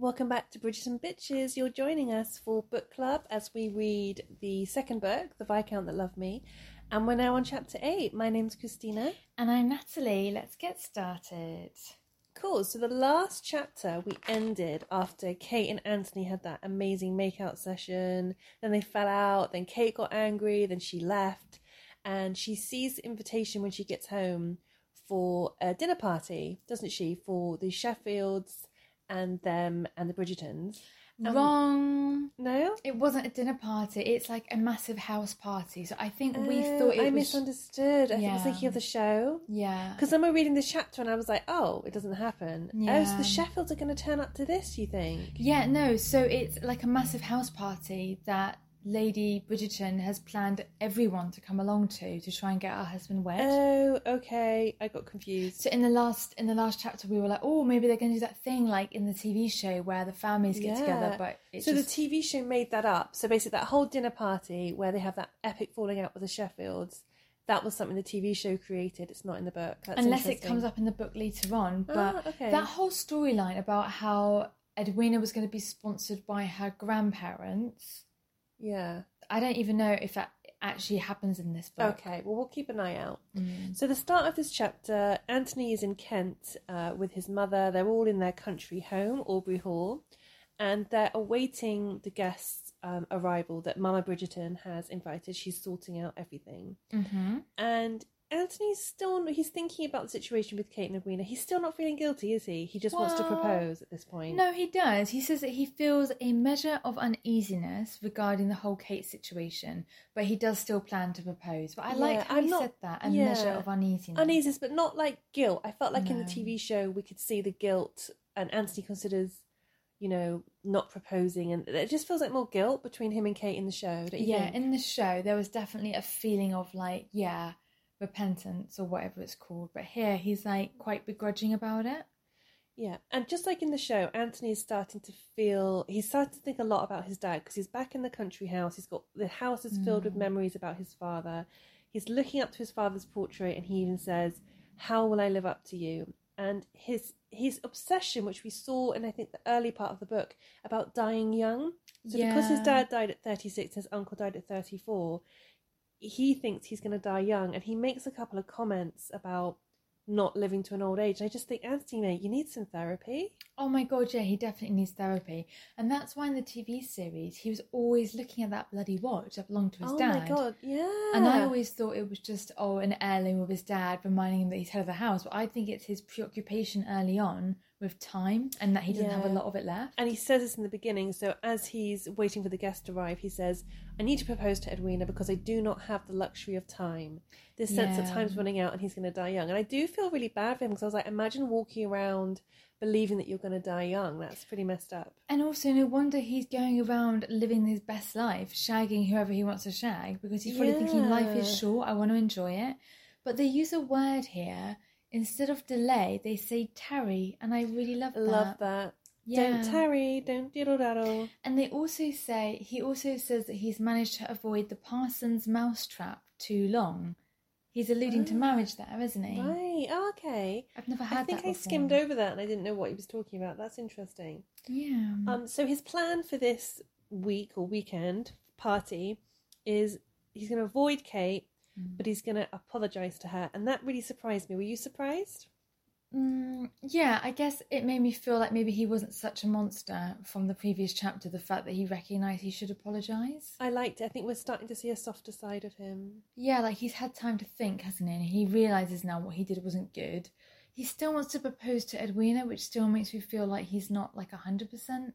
Welcome back to Bridgerton Bitches. You're joining us for book club as we read the second book, The Viscount That Loved Me, and we're now on chapter eight. My name's Christina. And I'm Natalie. Let's get started. Cool. So the last chapter we ended after Kate and Anthony had that amazing makeout session. Then they fell out. Then Kate got angry. Then she left, and she sees the invitation when she gets home for a dinner party, doesn't she? For the Sheffields and them and the Bridgertons. Um, Wrong. No. It wasn't a dinner party. It's like a massive house party. So I think we Oh, thought it I was. misunderstood. I think I was thinking of the show. Yeah. Because then we're reading this chapter and I was like, oh, it doesn't happen. Oh, so the Sheffields are going to turn up to this, you think? Yeah, no. So it's like a massive house party that Lady Bridgerton has planned everyone to come along to to try and get her husband wed. Oh, okay. I got confused. so in the last in the last chapter, we were like, oh, maybe they're going to do that thing like in the TV show where the families get together, but it's so just the TV show made that up. So basically, that whole dinner party where they have that epic falling out with the Sheffields, that was something the TV show created. It's not in the book. That's unless it comes up in the book later on. But Ah, okay. that whole storyline about how Edwina was going to be sponsored by her grandparents, Yeah. I don't even know if that actually happens in this book. Okay, well, we'll keep an eye out. Mm. So, the start of this chapter, Anthony is in Kent uh, with his mother. They're all in their country home, Aubrey Hall, and they're awaiting the guests' um, arrival that Mama Bridgerton has invited. She's sorting out everything. hmm And Anthony's still, he's thinking about the situation with Kate and Edwina. He's still not feeling guilty, is he? He just wants to propose at this point. No, he does. He says that he feels a measure of uneasiness regarding the whole Kate situation, but he does still plan to propose. But I like how I'm he not- said that a yeah. measure of uneasiness. Uneasiness, but not like guilt. I felt like in the TV show we could see the guilt, and Anthony considers, you know, not proposing, and it just feels like more guilt between him and Kate in the show. Don't you yeah, think? in the show, there was definitely a feeling of like, yeah, repentance or whatever it's called. But here, he's like quite begrudging about it. Yeah, and just like in the show, Anthony is starting to feel he's starting to think a lot about his dad because he's back in the country house. He's got the house is filled with Mm. memories about his father. He's looking up to his father's portrait, and he even says, "How will I live up to you?" And his his obsession, which we saw in I think the early part of the book, about dying young. So because his dad died at thirty six, his uncle died at thirty four. He thinks he's going to die young, and he makes a couple of comments about not living to an old age. I just think, Anthony, mate, you need some therapy. Oh my god, yeah, he definitely needs therapy. And that's why in the TV series, he was always looking at that bloody watch that belonged to his oh dad. Oh my god, yeah. And I always thought it was just, oh, an heirloom of his dad, reminding him that he's head of the house. But I think it's his preoccupation early on with time and that he doesn't have a lot of it left. And he says this in the beginning. So as he's waiting for the guest to arrive, he says, "I need to propose to Edwina because I do not have the luxury of time. This sense that time's running out and he's going to die young." And I do feel really bad for him because I was like, imagine walking around believing that you're going to die young. That's pretty messed up. And also, no wonder he's going around living his best life, shagging whoever he wants to shag, because he's probably thinking life is short, I want to enjoy it. But they use a word here. Instead of delay, they say tarry, and I really love that. Love that. Yeah. Don't tarry. Don't diddle daddle. And they also say, he also says that he's managed to avoid the parson's mousetrap too long. He's alluding to Ah. marriage there, isn't he? Right. Oh, okay. I've never had that. I think I before. skimmed over that and I didn't know what he was talking about. That's interesting. Yeah. Um, so his plan for this week or weekend party is he's going to avoid Kate, Mm. but he's going to apologize to her, and that really surprised me. Were you surprised? Mm, yeah, I guess it made me feel like maybe he wasn't such a monster from the previous chapter. The fact that he recognised he should apologise. I liked it. I think we're starting to see a softer side of him. Yeah, like he's had time to think, hasn't he? And he realises now what he did wasn't good. He still wants to propose to Edwina, which still makes me feel like he's not like a hundred percent,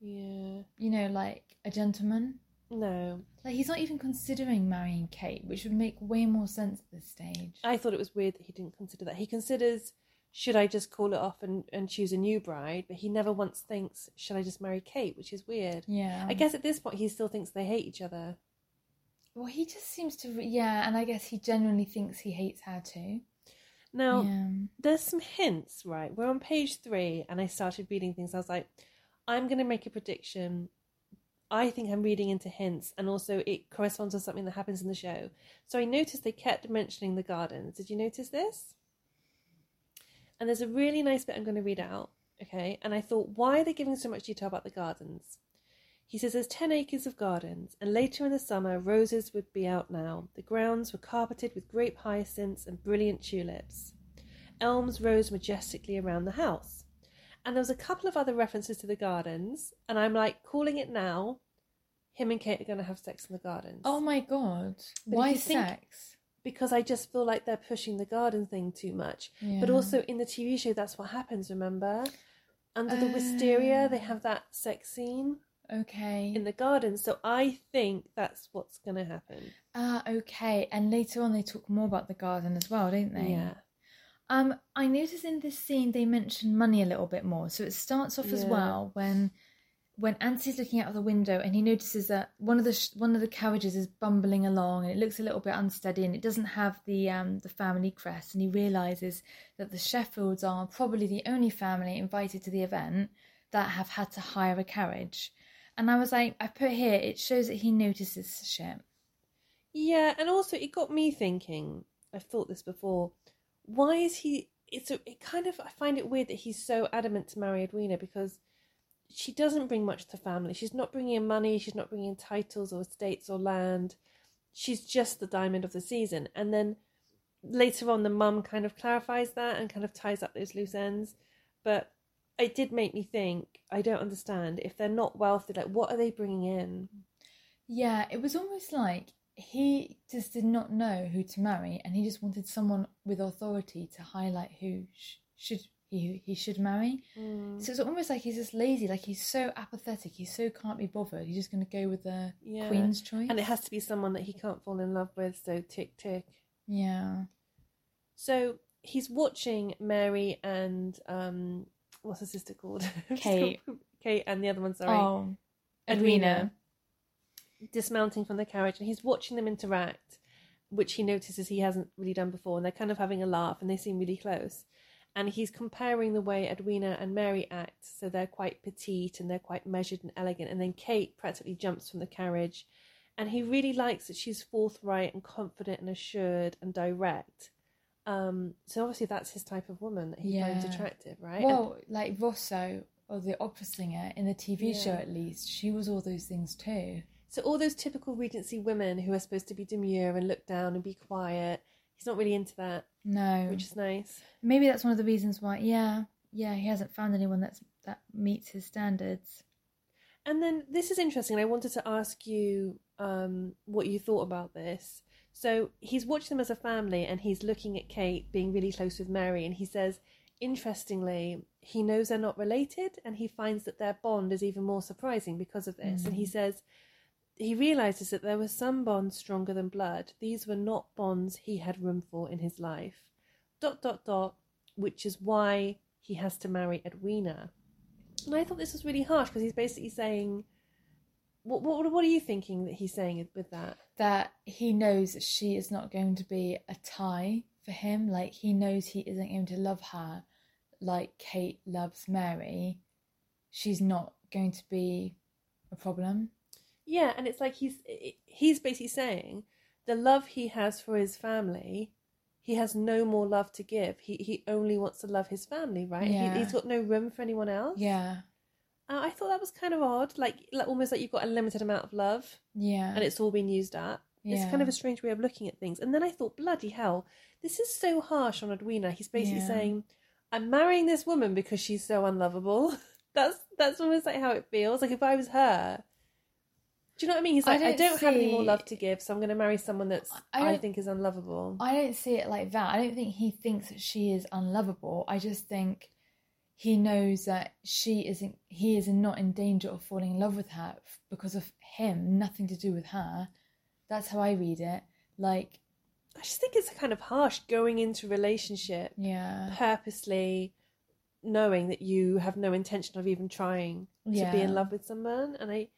Yeah. you know, like a gentleman. No, Like he's not even considering marrying Kate, which would make way more sense at this stage. I thought it was weird that he didn't consider that. He considers, should I just call it off and, and choose a new bride? But he never once thinks, should I just marry Kate? Which is weird. yeah, I guess at this point he still thinks they hate each other. Well, he just seems to, re- yeah, and I guess he genuinely thinks he hates her too. Now, yeah. there's some hints, right? We're on page three, and I started reading things. I was like, I'm going to make a prediction. I think I'm reading into hints, and also it corresponds to something that happens in the show. So I noticed they kept mentioning the gardens. Did you notice this? And there's a really nice bit I'm going to read out. Okay, and I thought, why are they giving so much detail about the gardens? He says there's 10 acres of gardens, and later in the summer, roses would be out now. The grounds were carpeted with grape hyacinths and brilliant tulips. Elms rose majestically around the house. And there was a couple of other references to the gardens, and I'm like, calling it now. Him and Kate are going to have sex in the gardens. Oh my god. But Why you think- sex? because I just feel like they're pushing the garden thing too much. But also in the TV show, that's what happens. Remember, under the wisteria, they Oh. have that sex scene Okay. in the garden. So I think that's what's going to happen. Ah, okay. And later on, they talk more about the garden as well, don't they? Yeah, Um, I noticed in this scene they mention money a little bit more. So it starts off as well when when Anthony's looking out of the window and he notices that one of the sh- one of the carriages is bumbling along and it looks a little bit unsteady and it doesn't have the um the family crest and he realizes that the Sheffields are probably the only family invited to the event that have had to hire a carriage. And I was like, I put here it shows that he notices shit. yeah, and also it got me thinking. I've thought this before. Why is he? It's a, it kind of. I find it weird that he's so adamant to marry Edwina because she doesn't bring much to family. She's not bringing in money. She's not bringing in titles or estates or land. She's just the diamond of the season. And then later on, the mum kind of clarifies that and kind of ties up those loose ends. But it did make me think. I don't understand if they're not wealthy. Like, what are they bringing in? Yeah, it was almost like he just did not know who to marry, and he just wanted someone with authority to highlight who sh- should he he should marry. Mm, So it's almost like he's just lazy, like he's so apathetic, he so can't be bothered. He's just going to go with the Yeah. queen's choice, and it has to be someone that he can't fall in love with. So tick tick. yeah, So he's watching Mary and um, what's her sister called? Kate. Kate and the other one. Sorry, oh, Edwina. Edwina, dismounting from the carriage, and he's watching them interact, which he notices he hasn't really done before, and they're kind of having a laugh, and they seem really close. And he's comparing the way Edwina and Mary act, so they're quite petite and they're quite measured and elegant. And then Kate practically jumps from the carriage, and he really likes that she's forthright and confident and assured and direct. Um, so obviously that's his type of woman that he finds attractive, right? well, like Rosso or the opera singer in the TV show, at least she was all those things too. So all those typical Regency women who are supposed to be demure and look down and be quiet, he's not really into that, No, which is nice. Maybe that's one of the reasons why. Yeah, yeah, he hasn't found anyone that's that meets his standards. And then this is interesting. I wanted to ask you um, what you thought about this. So he's watching them as a family, and he's looking at Kate being really close with Mary, and he says, interestingly, he knows they're not related, and he finds that their bond is even more surprising because of this. And he says he realizes that there were some bonds stronger than blood. These were not bonds he had room for in his life. Dot dot dot, which is why he has to marry Edwina. And I thought this was really harsh because he's basically saying, what, what what are you thinking that he's saying with that? That he knows that she is not going to be a tie for him. Like he knows he isn't going to love her like Kate loves Mary. She's not going to be a problem. Yeah, and it's like he's he's basically saying the love he has for his family, he has no more love to give. He he only wants to love his family, right? Yeah. He, he's got no room for anyone else. Yeah, Uh, I thought that was kind of odd, like, like almost like you've got a limited amount of love yeah, and it's all been used up. It's kind of a strange way of looking at things. And then I thought, bloody hell, this is so harsh on Edwina. He's basically Yeah. saying, "I'm marrying this woman because she's so unlovable." that's that's almost like how it feels. Like if I was her, do you know what I mean? He's I like, I don't don't, have any more love to give, so I'm going to marry someone that's I I, think is unlovable. I don't see it like that. I don't think he thinks that she is unlovable. I just think he knows that she isn't. He is not in danger of falling in love with her because of him. Nothing to do with her. That's how I read it. Like, I just think it's kind of harsh going into a relationship yeah, purposely knowing that you have no intention of even trying to be in love with someone and i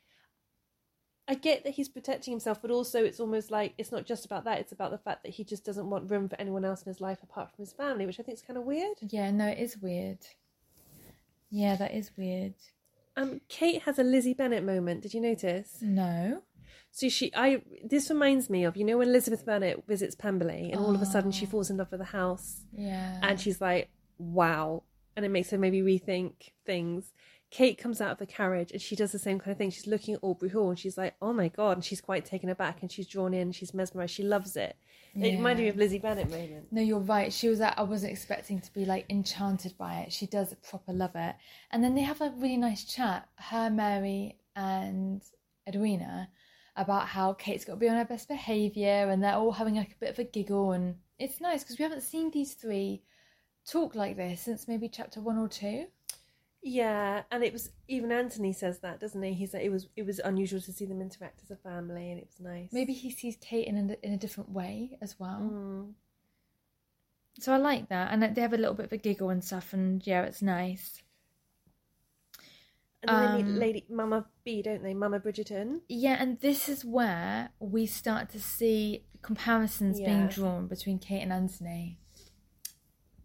i get that he's protecting himself but also it's almost like it's not just about that it's about the fact that he just doesn't want room for anyone else in his life apart from his family which i think is kind of weird yeah. No, it is weird. Yeah, that is weird. um kate has a lizzie bennet moment did you notice No. so she i this reminds me of you know when elizabeth bennet visits pemberley and all of a sudden she Oh. falls in love with the house Yeah. and she's like wow and it makes her maybe rethink things. Kate comes out of the carriage and she does the same kind of thing. She's looking at Aubrey Hall and she's like, "Oh my god!" And she's quite taken aback and she's drawn in. She's mesmerized. She loves it. It reminded me of Lizzie Bennet moment. No, you're right. She was like, I wasn't expecting to be like enchanted by it. She does a proper love it. And then they have a really nice chat, her, Mary, and Edwina, about how Kate's got to be on her best behaviour and they're all having like a bit of a giggle. And it's nice because we haven't seen these three talk like this since maybe chapter one or two. Yeah, and it was even Anthony says that, doesn't he? He's like, it was it was unusual to see them interact as a family, and it was nice. Maybe he sees Kate in a, in a different way as well. Mm. So I like that. And they have a little bit of a giggle and stuff. And yeah, it's nice. And then they Um, meet Lady Mama B, don't they? Mama Bridgerton. Yeah, and this is where we start to see comparisons being drawn between Kate and Anthony.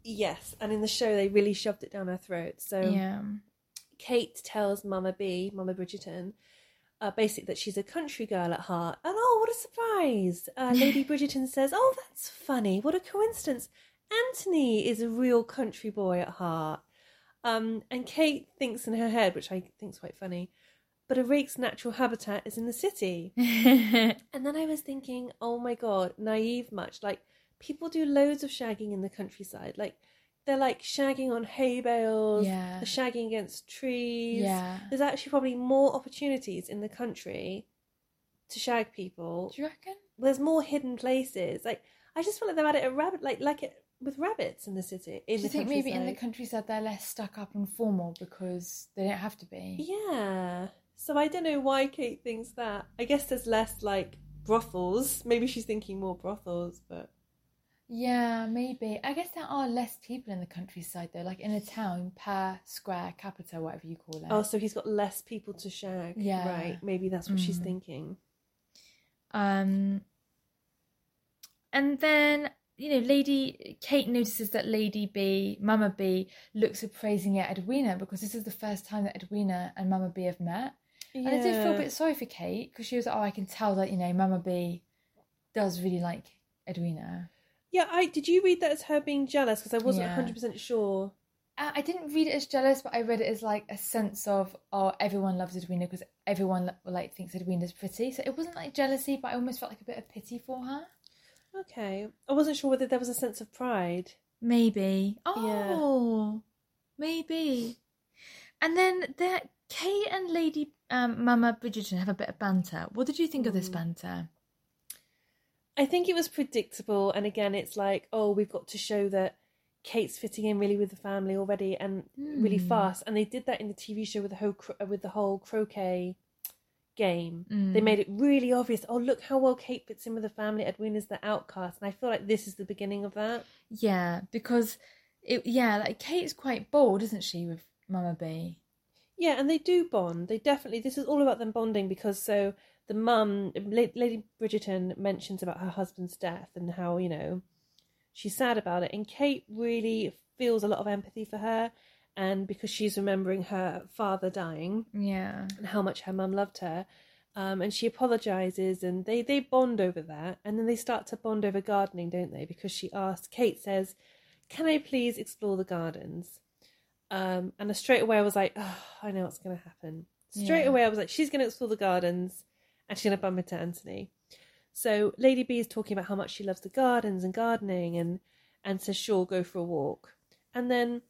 Yes, and in the show they really shoved it down her throat. So Yeah. Kate tells Mama B, Mama Bridgerton, uh, basically that she's a country girl at heart. And oh, what a surprise! Uh, Lady Bridgerton says, "Oh, that's funny. What a coincidence. Anthony is a real country boy at heart." Um, and Kate thinks in her head, which I think's quite funny, but a rake's natural habitat is in the city. And then I was thinking, oh my god, naive much. Like people do loads of shagging in the countryside. Like they're like shagging on hay bales, Yeah. they're shagging against trees. Yeah. There's actually probably more opportunities in the country to shag people. Do you reckon? There's more hidden places. Like I just feel like they're at it a rabbit like like it with rabbits in the city. In Do you the think maybe in the countryside. countryside they're less stuck up and formal because they don't have to be? Yeah. So I don't know why Kate thinks that. I guess there's less like brothels. Maybe she's thinking more brothels, but Yeah, maybe. I guess there are less people in the countryside though, like in a town per square capita, whatever you call it. oh, so he's got less people to shag. Yeah. Right. Maybe that's what she's Mm. thinking. Um, and then you know, Lady Kate notices that Lady B, Mama B, looks appraising at Edwina because this is the first time that Edwina and Mama B have met. Yeah. And I did feel a bit sorry for Kate because she was like, "Oh, I can tell that you know Mama B does really like Edwina." Yeah, I did you read that as her being jealous? Because I wasn't Yeah. hundred percent sure. I I didn't read it as jealous, but I read it as like a sense of, "Oh, everyone loves Edwina because everyone like thinks Edwina's pretty." So it wasn't like jealousy, but I almost felt like a bit of pity for her. Okay. I wasn't sure whether there was a sense of pride. Maybe. Oh, yeah. maybe. And then there, Kate and Lady um, Mama Bridgerton have a bit of banter. What did you think of this Mm. banter? I think it was predictable, and again, it's like, oh, we've got to show that Kate's fitting in really with the family already, and really Hmm. fast. And they did that in the TV show with the whole with the whole croquet game. Mm. They made it really obvious. Oh, look how well Kate fits in with the family. Edwina's the outcast, and I feel like this is the beginning of that. Yeah, because it. Yeah, like Kate's quite bold, isn't she, with Mama B? Yeah, and they do bond. They definitely. This is all about them bonding because so the mum, Lady Bridgerton, mentions about her husband's death and how you know she's sad about it, and Kate really feels a lot of empathy for her, and because she's remembering her father dying Yeah. and how much her mum loved her. Um, and she apologizes, and they, they bond over that, and then they start to bond over gardening, don't they? Because she asks, Kate says, "Can I please explore the gardens?" Um, and straight away I was like, oh, I know what's going to happen. Straight Yeah. away I was like, she's going to explore the gardens, she's going to bump into Anthony. So Lady B is talking about how much she loves the gardens and gardening, and and says, "Sure, go for a walk." And then,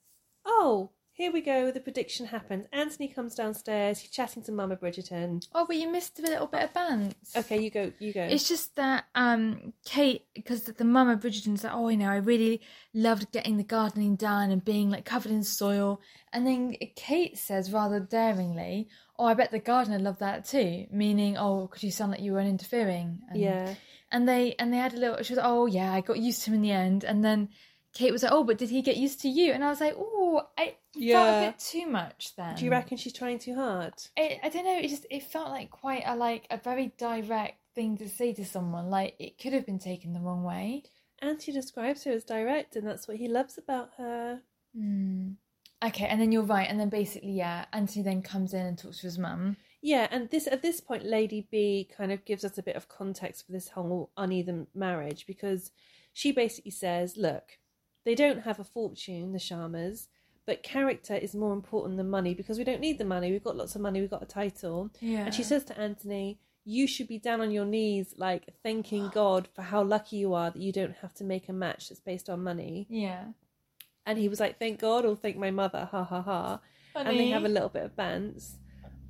oh, here we go. The prediction happens. Anthony comes downstairs. He's chatting to Mama Bridgerton. Oh, but you missed a little bit of bants. Okay, you go. You go. It's just that um, Kate, because the mama Bridgerton's like, oh, you know, I really loved getting the gardening done and being like covered in soil. And then Kate says rather daringly, oh, I bet the gardener loved that too, meaning, oh, could you sound like you were interfering. And, yeah. And they and they had a little. She was, oh yeah, I got used to him in the end. And then Kate was like, oh, but did he get used to you? And I was like, oh, I felt Yeah. a bit too much then. Do you reckon she's trying too hard? it, I don't know. It just it felt like quite a like a very direct thing to say to someone. Like it could have been taken the wrong way. And she describes her as direct, and that's what he loves about her. Hmm. Okay, and then you're right. And then basically, yeah, Anthony then comes in and talks to his mum. Yeah, and this at this point, Lady B kind of gives us a bit of context for this whole uneven marriage because she basically says, "Look, they don't have a fortune, the Sharmas, but character is more important than money because we don't need the money. We've got lots of money. We've got a title. Yeah. And she says to Anthony, "You should be down on your knees, like thanking God for how lucky you are that you don't have to make a match that's based on money." Yeah. And he was like, "Thank God or thank my mother." Ha ha ha. Funny. And they have a little bit of bants.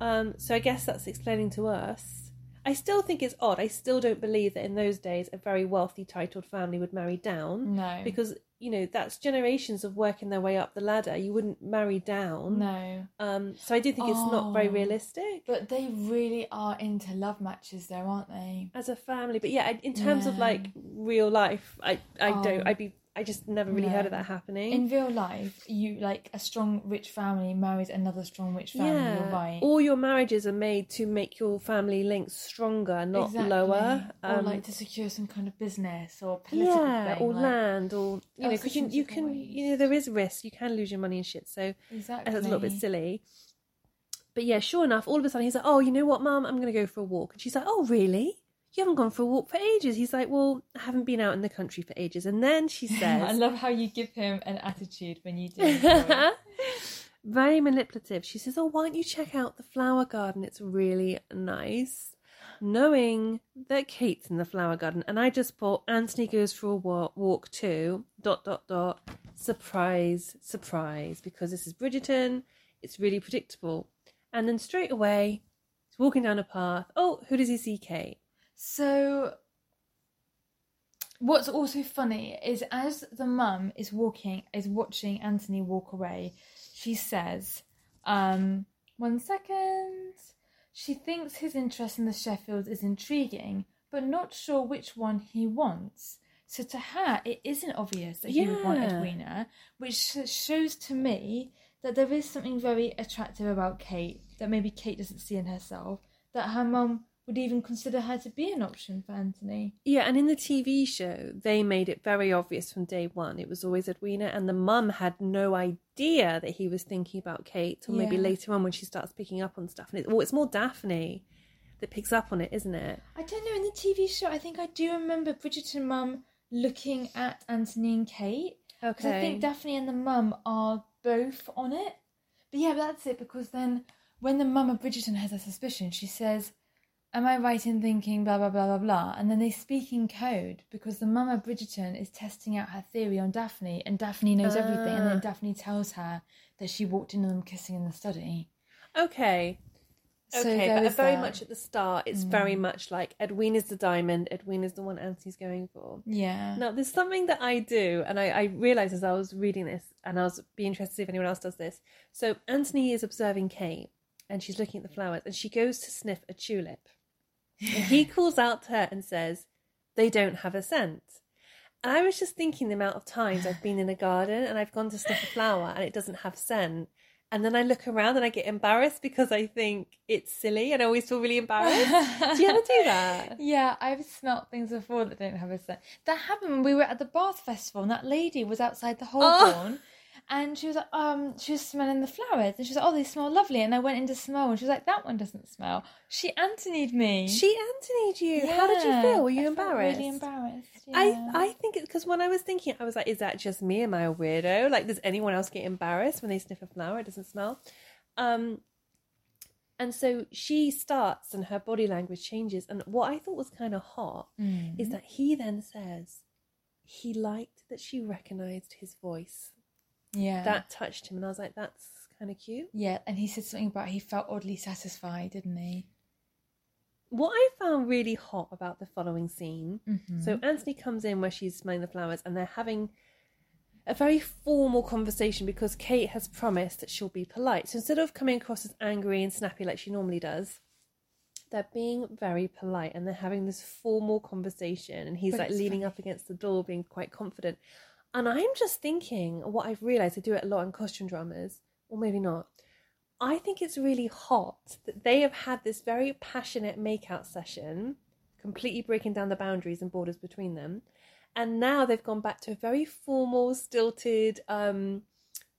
Um, so I guess that's explaining to us. I still think it's odd. I still don't believe that in those days a very wealthy, titled family would marry down No. because you know that's generations of working their way up the ladder. You wouldn't marry down. no. Um, so I do think it's not very Oh. realistic But they really are into love matches, though, aren't they? as a family. But yeah, in terms of like real life, I I don't. Oh. I'd be. I just never really heard of that happening. In real life, you like a strong rich family marries another strong rich family. yeah, You're right. all your marriages are made to make your family links stronger, not Exactly. lower. or Um, like to secure some kind of business or political yeah, thing. or like- land, or you know, because you you can ways. you know there is risk. You can lose your money and shit. So Exactly. that's a little bit silly. But yeah, sure enough, all of a sudden he's like, "Oh, you know what, Mum? I'm going to go for a walk." And she's like, "Oh, really? You haven't gone for a walk for ages?" He's like, "Well, I haven't been out in the country for ages." And then she says, I love how you give him an attitude when you do. very manipulative. She says, "Oh, why don't you check out the flower garden? It's really nice." Knowing that Kate's in the flower garden, and I just thought Anthony goes for a walk, walk too. Dot dot dot. Surprise, surprise, because this is Bridgerton. It's really predictable. And then straight away, he's walking down a path. Oh, who does he see? Kate. So, what's also funny is as the mum is walking, is watching Anthony walk away, she says, um, one second. She thinks his interest in the Sheffields is intriguing, but not sure which one he wants. So to her, it isn't obvious that he would want Edwina, which shows to me that there is something very attractive about Kate that maybe Kate doesn't see in herself. That her mum would even consider her to be an option for Anthony. Yeah, and in the TV show, they made it very obvious from day one. It was always Edwina, and the mum had no idea that he was thinking about Kate, or maybe Yeah. later on when she starts picking up on stuff. And it, well, it's more Daphne that picks up on it, isn't it? I don't know, in the TV show, I think I do remember Bridgerton mum looking at Anthony and Kate. 'Cause I think Daphne and the mum are both on it. But yeah, that's it, because then when the mum of Bridgerton has a suspicion, she says, Am I right in thinking blah blah blah blah blah? And then they speak in code because the mum of Bridgerton is testing out her theory on Daphne, and Daphne knows everything, and then Ah. Daphne tells her that she walked in on them kissing in the study. Okay. So Okay, but very that. much at the start, it's very much like Edwina's the diamond, Edwina's the one Anthony's going for. Yeah. Now, there's something that I do, and I, I realised as I was reading this, and I was be interested to see if anyone else does this. So Anthony is observing Kate, and she's looking at the flowers, and she goes to sniff a tulip, and he calls out to her and says, "They don't have a scent." And I was just thinking the amount of times I've been in a garden and I've gone to sniff a flower and it doesn't have scent. And then I look around and I get embarrassed because I think it's silly and I always feel really embarrassed. do you ever do that? Yeah, I've smelt things before that don't have a scent. That happened when we were at the Bath Festival, and that lady was outside the Holburne, and she was like, um, she was smelling the flowers, and she was like, oh, they smell lovely. And I went in to smell, and she was like, that one doesn't smell. She Antonied me. She Antonied you. How did you feel? Were you I embarrassed? Really embarrassed. I. I think it's because when I was thinking, I was like, is that just me? Am I a weirdo? Like, does anyone else get embarrassed when they sniff a flower? It doesn't smell. Um, and so she starts, and her body language changes. And what I thought was kind of hot Mm. is that he then says he liked that she recognized his voice. Yeah. That touched him, and I was like, that's kind of cute. yeah, and he said something about he felt oddly satisfied, didn't he? What I found really hot about the following scene Mhm. So Anthony comes in where she's smelling the flowers, and they're having a very formal conversation because Kate has promised that she'll be polite. So instead of coming across as angry and snappy like she normally does, they're being very polite and they're having this formal conversation. And he's But like leaning funny. up against the door, being quite confident. And I'm just thinking what I've realised I do it a lot in costume dramas, or maybe not. I think it's really hot that they have had this very passionate makeout session, completely breaking down the boundaries and borders between them. And now they've gone back to a very formal, stilted um,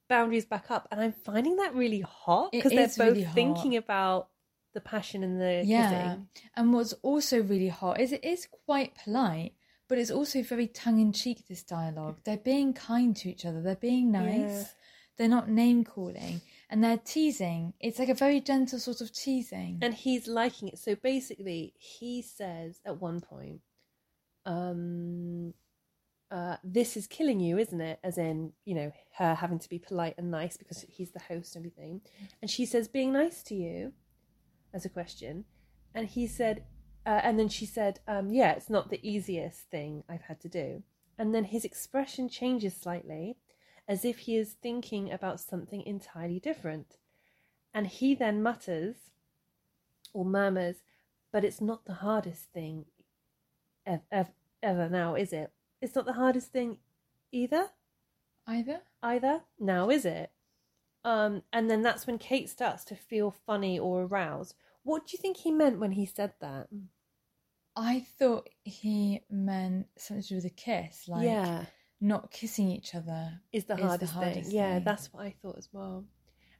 boundaries back up. And I'm finding that really hot because they're both really thinking about the passion and the Yeah. kissing. And what's also really hot is it is quite polite, but it's also very tongue in cheek, this dialogue. They're being kind to each other, they're being nice. Yeah. They're not name calling and they're teasing. It's like a very gentle sort of teasing. and he's liking it. So basically, he says at one point, um, uh, "This is killing you, isn't it?" As in, you know, her having to be polite and nice because he's the host and everything. And she says, "Being nice to you," as a question, and he said, uh, and then she said, um, "Yeah, it's not the easiest thing I've had to do." And then his expression changes slightly, as if he is thinking about something entirely different. And he then mutters or murmurs, but it's not the hardest thing ever, ever, ever now, is it? It's not the hardest thing either, Either? either now, is it? Um, and then that's when Kate starts to feel funny or aroused. What do you think he meant when he said that? I thought he meant something to do with a kiss, like yeah, not kissing each other. is the is the hardest, hardest thing. Yeah, that's what I thought as well.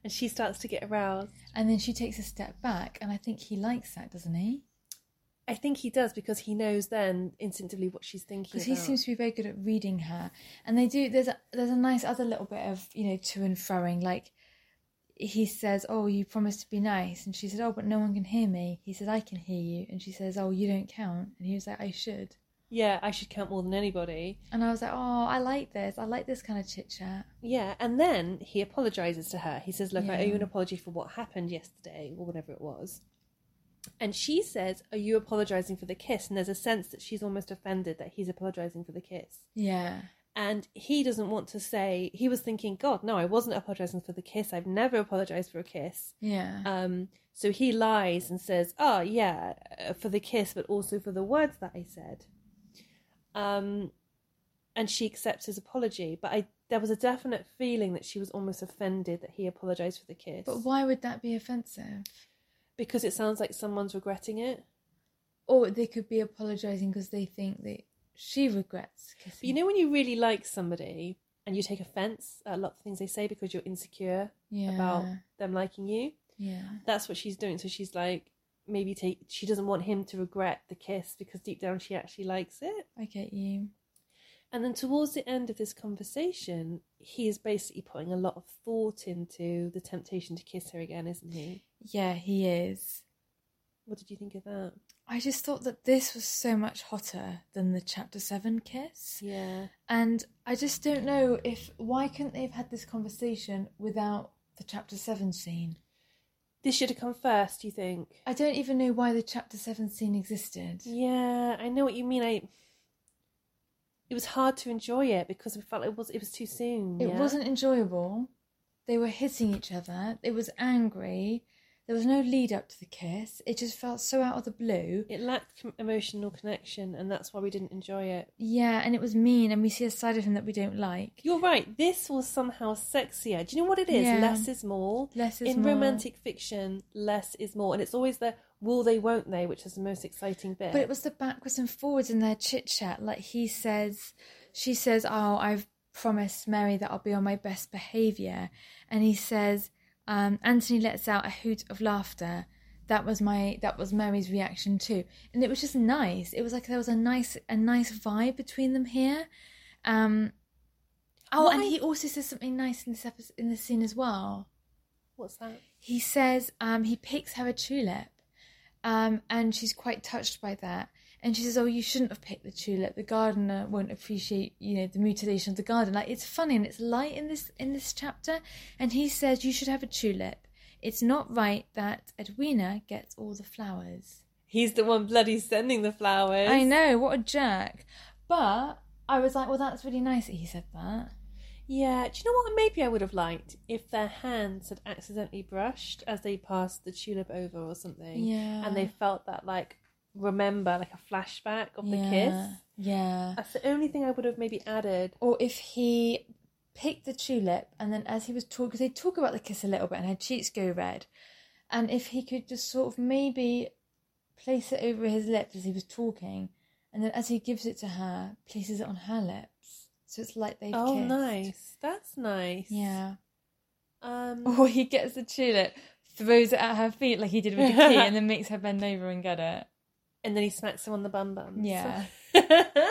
And she starts to get aroused. And then she takes a step back, and I think he likes that, doesn't he? I think he does because he knows then instinctively what she's thinking. Because he seems to be very good at reading her, and they do. There's a there's a nice other little bit of you know to and froing. Like he says, "Oh, you promised to be nice," and she said, "Oh, but no one can hear me." He said, "I can hear you," and she says, "Oh, you don't count," and he was like, "I should." Yeah, I should count more than anybody. And I was like, "Oh, I like this. I like this kind of chit chat." Yeah, and then he apologizes to her. He says, Look, I owe you an apology for what happened yesterday, or whatever it was. And she says, Are you apologizing for the kiss? And there's a sense that she's almost offended that he's apologizing for the kiss. Yeah, And he doesn't want to say, he was thinking, God, no, I wasn't apologizing for the kiss. I've never apologized for a kiss. yeah, Um, so he lies and says, "Oh yeah, uh, for the kiss, but also for the words that I said." Um, and she accepts his apology, but I there was a definite feeling that she was almost offended that he apologized for the kiss. but why would that be offensive? Because it sounds like someone's regretting it. Or they could be apologizing because they think that she regrets kissing. But you know when you really like somebody and you take offense at a lot of things they say because you're insecure yeah, about them liking you. yeah, That's what she's doing. So she's like maybe take she doesn't want him to regret the kiss because deep down she actually likes it. I get you. And then towards the end of this conversation, he is basically putting a lot of thought into the temptation to kiss her again, isn't he? Yeah, he is. What did you think of that? I just thought that this was so much hotter than the chapter seven kiss. Yeah. And I just don't know if why couldn't they have had this conversation without the chapter seven scene? This should have come first, you think? I don't even know why the chapter seven scene existed. Yeah, I know what you mean. I it was hard to enjoy it because we felt it was it was too soon. It yeah? wasn't enjoyable. They were hitting each other. It was angry. There was no lead up to the kiss. It just felt so out of the blue. It lacked com- emotional connection, and that's why we didn't enjoy it. Yeah, and it was mean, and we see a side of him that we don't like. You're right. This was somehow sexier. Do you know what it is? Yeah. Less is more. Less is in more. romantic fiction, less is more, and it's always the will they, won't they, which is the most exciting bit. But it was the backwards and forwards in their chit chat. Like he says, she says, "Oh, I've promised Mary that I'll be on my best behaviour," and he says, um, Anthony lets out a hoot of laughter. That was my that was Mary's reaction too, and it was just nice. It was like there was a nice a nice vibe between them here. Um, oh, What and I- he also says something nice in this episode, in this scene as well What's that? he says um, he picks her a tulip um, and she's quite touched by that and she says oh you shouldn't have picked the tulip the gardener won't appreciate you know the mutilation of the garden like it's funny and it's light in this in this chapter and he says you should have a tulip it's not right that edwina gets all the flowers He's the one bloody sending the flowers. i know what a jerk but i was like well that's really nice that he said that Yeah, do you know what? Maybe I would have liked if their hands had accidentally brushed as they passed the tulip over or something. Yeah. And they felt that, like, remember, like a flashback of the kiss. yeah That's the only thing I would have maybe added. or if he picked the tulip and then as he was talking, because they talk about the kiss a little bit and her cheeks go red, and if he could just sort of maybe place it over his lips as he was talking, and then as he gives it to her, places it on her lips, so it's like they've oh, kissed. nice. That's nice. Yeah. Um, Or he gets the tulip, throws it at her feet like he did with the key, and then makes her bend over and get it. And then he smacks him on the bum bum. Yeah.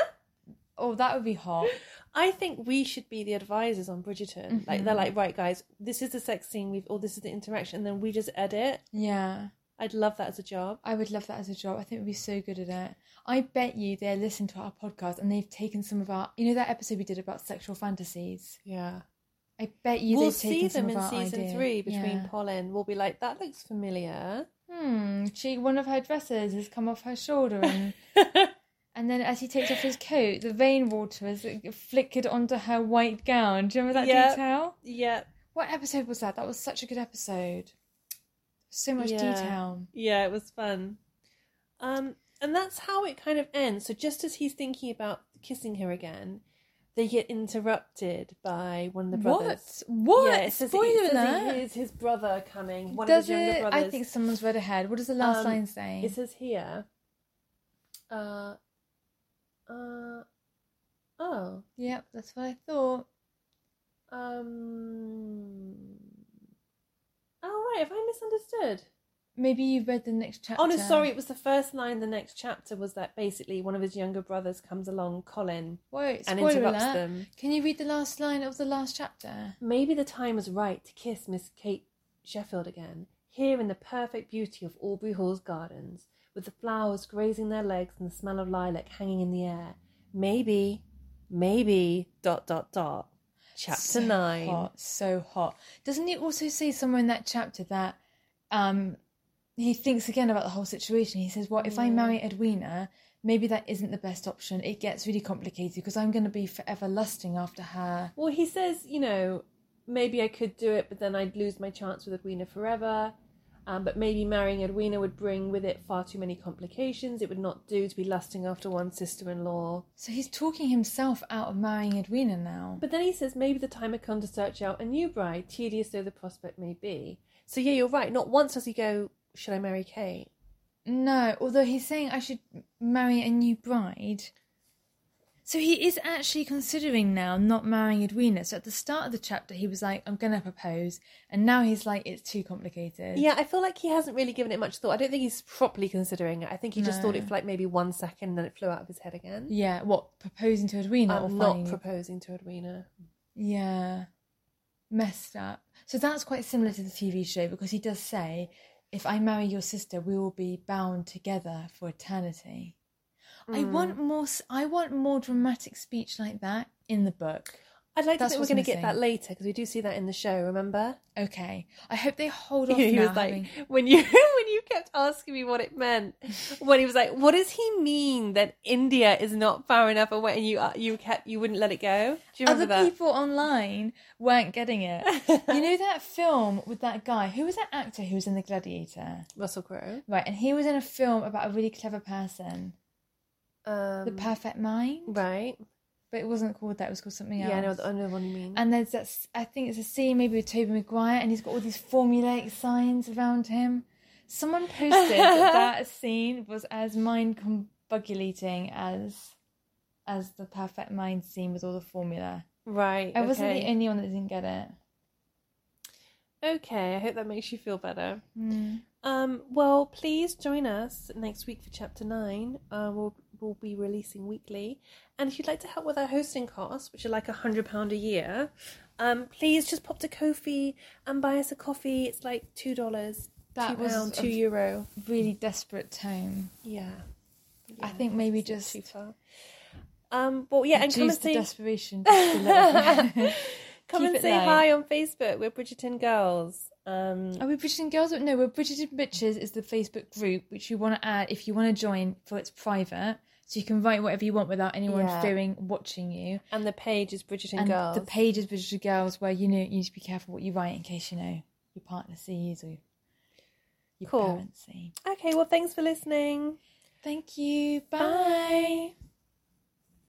Oh, that would be hot. I think we should be the advisors on Bridgerton. Like they're Mhm. like, right, guys, this is the sex scene, we've or this is the interaction, and then we just edit. Yeah. I'd love that as a job. I would love that as a job. I think we'd be so good at it. I bet you they listen to our podcast and they've taken some of our, you know, that episode we did about sexual fantasies. Yeah. I bet you we'll they've see taken some of our. We'll see them in season idea. three between Yeah. Polin. We'll be like, that looks familiar. Hmm. She one of her dresses has come off her shoulder and and then as he takes off his coat, the rainwater has flickered onto her white gown. Do you remember that Yep. detail? yeah. What episode was that? That was such a good episode. So much Yeah. detail. Yeah, it was fun. Um, and that's how it kind of ends. So just as he's thinking about kissing her again, they get interrupted by one of the brothers. What? What? Yeah, it says, Spoiler it says alert. it is his brother coming. One Does of his younger it? brothers. I think someone's read ahead. What does the last Um, line say? It says here. Uh. Uh. Oh. Yep, that's what I thought. Um. Oh right, have I misunderstood? Maybe you read the next chapter. Oh no, sorry. It was the first line. The next chapter was that basically one of his younger brothers comes along, Colin, Wait, and spoiler interrupts alert. them. Can you read the last line of the last chapter? Maybe the time was right to kiss Miss Kate Sheffield again, here in the perfect beauty of Aubrey Hall's gardens, with the flowers grazing their legs and the smell of lilac hanging in the air. Maybe, maybe, dot, dot, dot. Chapter so 9. Hot, so hot. Doesn't it also say somewhere in that chapter that um he thinks again about the whole situation? He says, "What if I marry Edwina? Maybe that isn't the best option. It gets really complicated because I'm going to be forever lusting after her." Well, he says, you know, maybe I could do it, but then I'd lose my chance with Edwina forever. Um, but maybe marrying Edwina would bring with it far too many complications. It would not do to be lusting after one sister in law. So he's talking himself out of marrying Edwina now. But then he says maybe the time had come to search out a new bride, tedious though the prospect may be. So yeah, you're right. Not once does he go, should I marry Kate? No, although he's saying I should marry a new bride. So he is actually considering now not marrying Edwina. So at the start of the chapter, he was like, I'm going to propose. And now he's like, it's too complicated. Yeah, I feel like he hasn't really given it much thought. I don't think he's properly considering it. I think he just thought it for like maybe one second and then it flew out of his head again. Yeah, what, proposing to Edwina or I'm not finding... proposing to Edwina. Yeah. Messed up. So that's quite similar to the TV show because he does say, if I marry your sister, we will be bound together for eternity. I Mm. want more. I want more dramatic speech like that in the book. I'd like to That's think we're going to get that later because we do see that in the show. Remember? Okay, I hope they hold off he was like having- when you when you kept asking me what it meant when he was like what does he mean that india is not far enough away and you uh, you kept you wouldn't let it go do you remember Other that people online weren't getting it. you know that film with that guy? Who was that actor who was in The Gladiator? russell crowe Right, and he was in a film about a really clever person, um, The Perfect Mind. right But it wasn't called that. It was called something else. yeah I know, I know the one you mean And there's that. I think it's a scene maybe with Tobey Maguire, and he's got all these formulaic signs around him. Someone posted that that scene was as mind combugulating as as the Perfect Mind scene with all the formula. right I wasn't the only one that didn't get it. okay i hope that makes you feel better Mm. um well please join us next week for chapter 9 uh we'll we'll be releasing weekly and if you'd like to help with our hosting costs which are like a hundred pound a year um please just pop to Ko-fi and buy us a coffee it's like two dollars That two was pound, a two euro. really desperate tone. Yeah. I think maybe just too far. Um, but yeah, and come and say desperation. just a little. come Keep and say light. hi on Facebook. We're Bridgerton Girls. Um, Are we Bridgerton Girls? No, we're Bridgerton Bitches is the Facebook group which you want to add if you want to join for it's private. So you can write whatever you want without anyone Yeah. fearing watching you. and the page is Bridgerton and Girls. the page is Bridgerton Girls where you know you need to be careful what you write in case you know your partner sees or your Cool. parents see. Okay, well, thanks for listening. Thank you. Bye. Bye.